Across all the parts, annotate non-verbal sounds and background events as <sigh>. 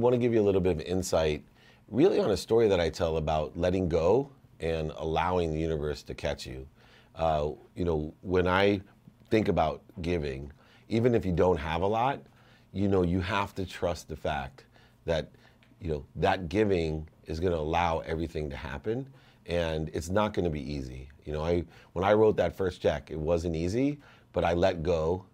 I want to give you a little bit of insight, really on a story that I tell about letting go and allowing the universe to catch you. Uh, you know, when I think about giving, even if you don't have a lot, you know, you have to trust the fact that, you know, that giving is going to allow everything to happen, and it's not going to be easy. You know, I when I wrote that first check, it wasn't easy, but I let go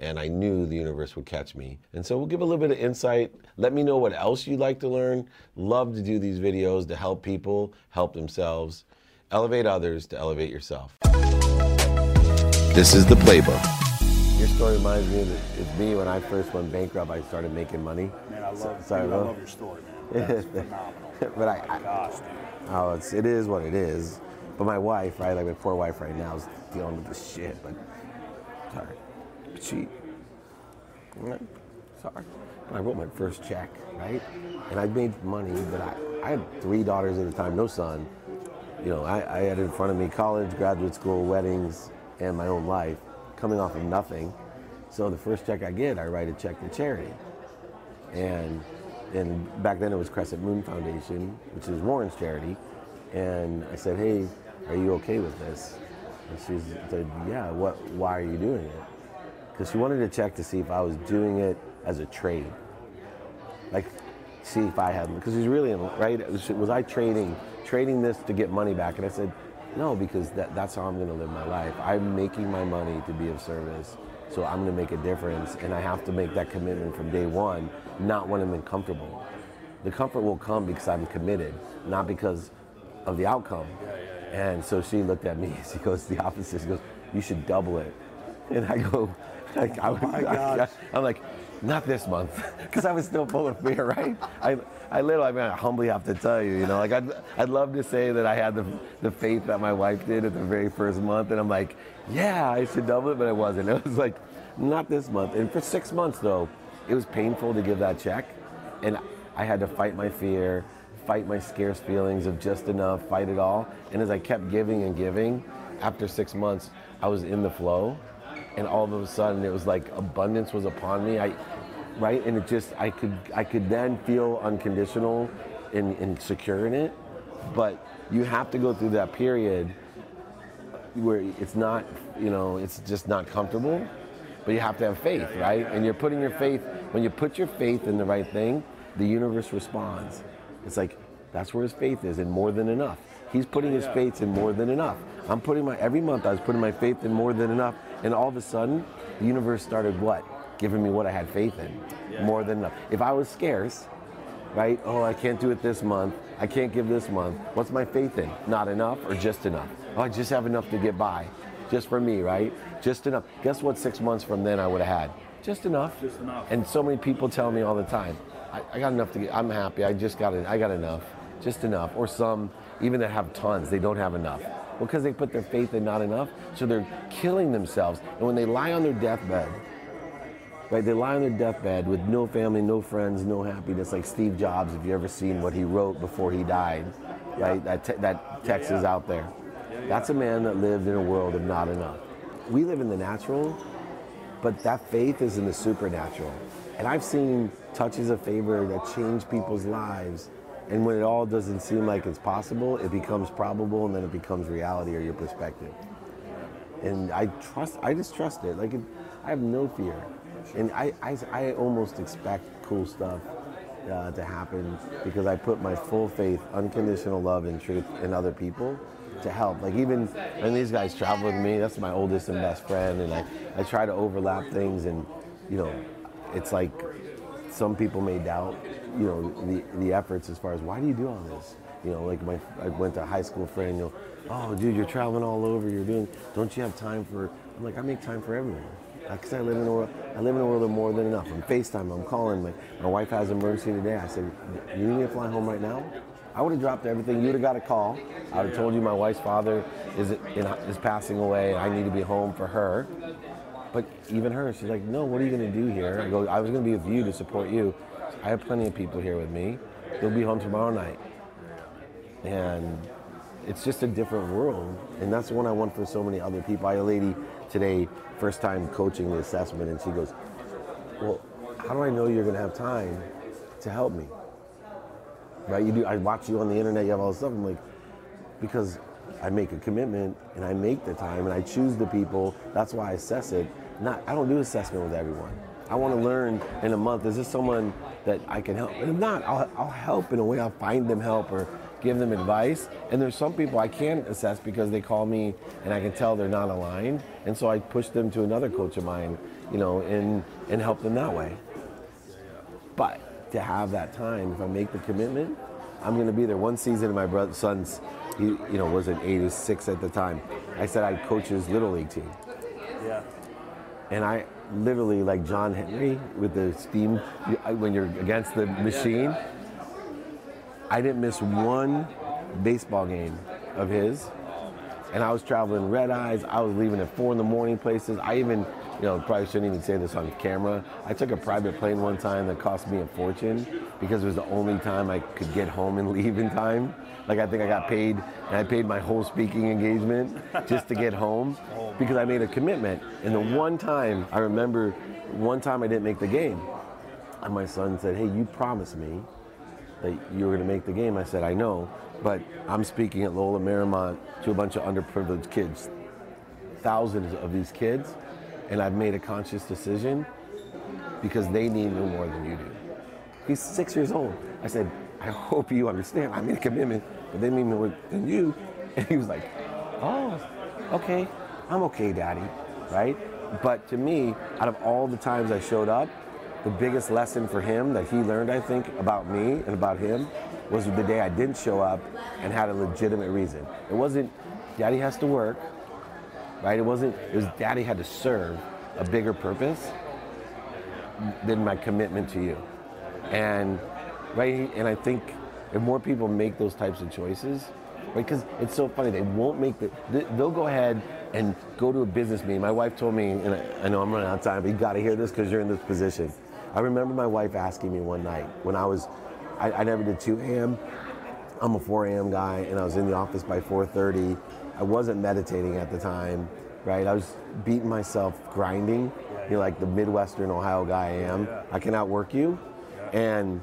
and I knew the universe would catch me. And so we'll give a little bit of insight. Let me know what else you'd like to learn. Love to do these videos to help people help themselves, elevate others to elevate yourself. This is the playbook. Your story reminds me of it's me when I first went bankrupt. I started making money. Man, I love, So- dude, I love your story, man. <laughs> That's phenomenal. <laughs> But I- Oh my I- gosh, dude. Oh, it's it is what it is. But my wife, right, like my poor wife right now is dealing with this shit. But sorry, mm, Sorry. I wrote my first check, right, and I made money, but I, I had three daughters at the time, no son. You know, I, I had in front of me college, graduate school, weddings, and my own life, coming off of nothing. So the first check I get, I write a check to charity and and back then it was Crescent Moon Foundation, which is Warren's charity. And I said, "Hey, are you okay with this?" And she said, "Yeah. What? Why are you doing it?" Because she wanted to check to see if I was doing it as a trade, like see if I had. Because she's really in, right. Was, was I trading trading this to get money back? And I said, "No, because that, that's how I'm going to live my life. I'm making my money to be of service." So I'm going to make a difference, and I have to make that commitment from day one, not when I'm uncomfortable. The comfort will come because I'm committed, not because of the outcome. Yeah, yeah. And so she looked at me. <laughs> She goes the opposite. She goes, "You should double it." And I go, <laughs> like, I, oh my <laughs> gosh. I'm like, not this month, <laughs> because I was still full of fear, right? I, I literally, I mean, I humbly have to tell you, you know, like I'd, I'd love to say that I had the, the faith that my wife did at the very first month, and I'm like, yeah, I should double it, but I wasn't. It was like, not this month. And for six months though, it was painful to give that check, and I had to fight my fear, fight my scarce feelings of just enough, fight it all. And as I kept giving and giving, after six months, I was in the flow, and all of a sudden it was like abundance was upon me. I, right, and it just I could I could then feel unconditional and, and secure in it, but you have to go through that period where it's not you know it's just not comfortable, but you have to have faith, right? And you're putting your faith when you put your faith in the right thing, the universe responds. It's like that's where his faith is, and more than enough. He's putting his faith in more than enough. I'm putting my every month I was putting my faith in more than enough, and all of a sudden, the universe started what? Giving me what I had faith in, more than enough. If I was scarce, right? Oh, I can't do it this month. I can't give this month. What's my faith in? Not enough or just enough? Oh, I just have enough to get by, just for me, right? Just enough. Guess what? Six months from then, I would have had just enough. Just enough. And so many people tell me all the time, I, I got enough to get. I'm happy. I just got it. I got enough, just enough. Or some even that have tons, they don't have enough. Well, because they put their faith in not enough, so they're killing themselves. And when they lie on their deathbed, right? They lie on their deathbed with no family, no friends, no happiness, like Steve Jobs. If you ever seen what he wrote before he died, right? That te- that text is out there. That's a man that lived in a world of not enough. We live in the natural, but that faith is in the supernatural. And I've seen touches of favor that change people's lives. And when it all doesn't seem like it's possible, it becomes probable and then it becomes reality or your perspective. And I trust, I just trust it. Like, it, I have no fear. And I, I, I almost expect cool stuff uh, to happen because I put my full faith, unconditional love and truth in other people to help. Like even when these guys travel with me, that's my oldest and best friend, and I, I try to overlap things and you know, it's like some people may doubt, you know, the, the efforts as far as why do you do all this? You know, like my I went to a high school friend, you know, oh dude, you're traveling all over, you're doing don't you have time for I'm like, I make time for everyone. Because I live in a world, I live in a world of more than enough. I'm FaceTime, I'm calling. My, my wife has an emergency today. I said, you need me to fly home right now? I would have dropped everything. You would have got a call. I would have told you my wife's father is is passing away. I need to be home for her. But even her, she's like, no, what are you going to do here? I go, I was going to be with you to support you. I have plenty of people here with me. They'll be home tomorrow night. And it's just a different world. And that's the one I want for so many other people. I had a lady today, first time coaching the assessment, and she goes, well, how do I know you're going to have time to help me. Right? You do. I watch you on the internet. You have all this stuff. I'm like, because I make a commitment and I make the time and I choose the people. That's why I assess it. Not. I don't do assessment with everyone. I want to learn in a month. Is this someone that I can help? And if not, I'll, I'll help in a way. I'll find them help or give them advice. And there's some people I can't assess because they call me and I can tell they're not aligned. And so I push them to another coach of mine, you know, and and help them that way. But to have that time, if I make the commitment, I'm going to be there. One season, of my brother, son's, he, you know, was an eight or six at the time. I said I'd coach his little league team, Yeah. and I literally like John Henry with the steam when you're against the machine. I didn't miss one baseball game of his, and I was traveling red eyes. I was leaving at four in the morning places. I even, you know, probably shouldn't even say this on camera. I took a private plane one time that cost me a fortune because it was the only time I could get home and <laughs> leave in time. Like I think I got paid, and I paid my whole speaking engagement just to get home <laughs> oh, because I made a commitment. And the one time I remember, one time I didn't make the game, and my son said, "Hey, you promised me." that you were going to make the game. I said, I know, but I'm speaking at Loyola Marymount to a bunch of underprivileged kids, thousands of these kids, and I've made a conscious decision because they need me more than you do. He's six years old. I said, I hope you understand. I made a commitment, but they need more than you. <laughs> And he was like, Oh, okay, I'm okay, Daddy, right? But to me, out of all the times I showed up, the biggest lesson for him that he learned, I think, about me and about him was the day I didn't show up and had a legitimate reason. It wasn't, Daddy has to work, right? It wasn't, it was Daddy had to serve a bigger purpose than my commitment to you. And, right, and I think if more people make those types of choices, right, because it's so funny, they won't make the, they- they'll go ahead and go to a business meeting. My wife told me, and I, I know I'm running out of time, but you got to hear this because you're in this position. I remember my wife asking me one night when I was, I, I never did 2 a.m. I'm a 4 a.m. guy, and I was in the office by 4:30. I wasn't meditating at the time, right? I was beating myself, grinding. You know, like the Midwestern Ohio guy I am. I can outwork you. And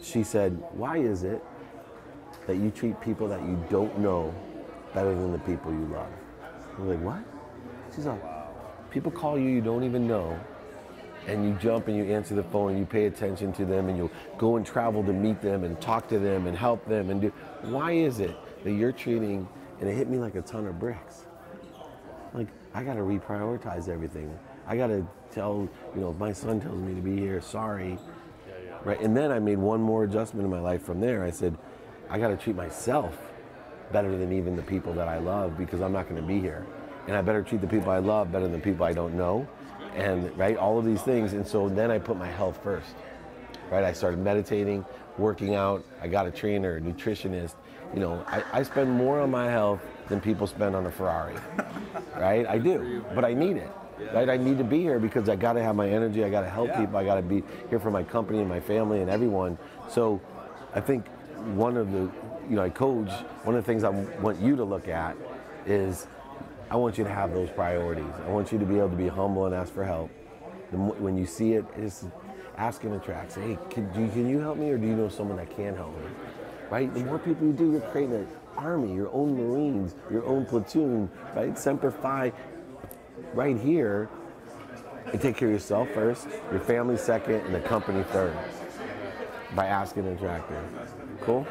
she said, "Why is it that you treat people that you don't know better than the people you love?" I'm like, "What?" She's like, "People call you you don't even know." and you jump and you answer the phone and you pay attention to them and you go and travel to meet them and talk to them and help them and do why is it that you're treating and it hit me like a ton of bricks. Like i got to reprioritize everything. I got to tell you know if my son tells me to be here sorry. Right and then i made one more adjustment in my life from there. I said i got to treat myself better than even the people that i love because i'm not going to be here. And i better treat the people i love better than the people i don't know. And right all of these things. And so then i put my health first right? I started meditating working out. I got a trainer a nutritionist. You know i, I spend more on my health than people spend on a ferrari <laughs> right? I do but i need it right? I need to be here because i got to have my energy. I got to help Yeah. people. I got to be here for my company and my family and everyone. So i think one of the you know i coach one of the things i want you to look at is i want you to have those priorities. I want you to be able to be humble and ask for help. The when you see it, it's ask and attract. Say, hey, can, do you, can you help me, or do you know someone that can help me? Right? The more people you do, you're creating an army, your own Marines, your own platoon, right? Semper Fi, right here. And take care of yourself first, your family second, and the company third. By asking and attracting. Cool.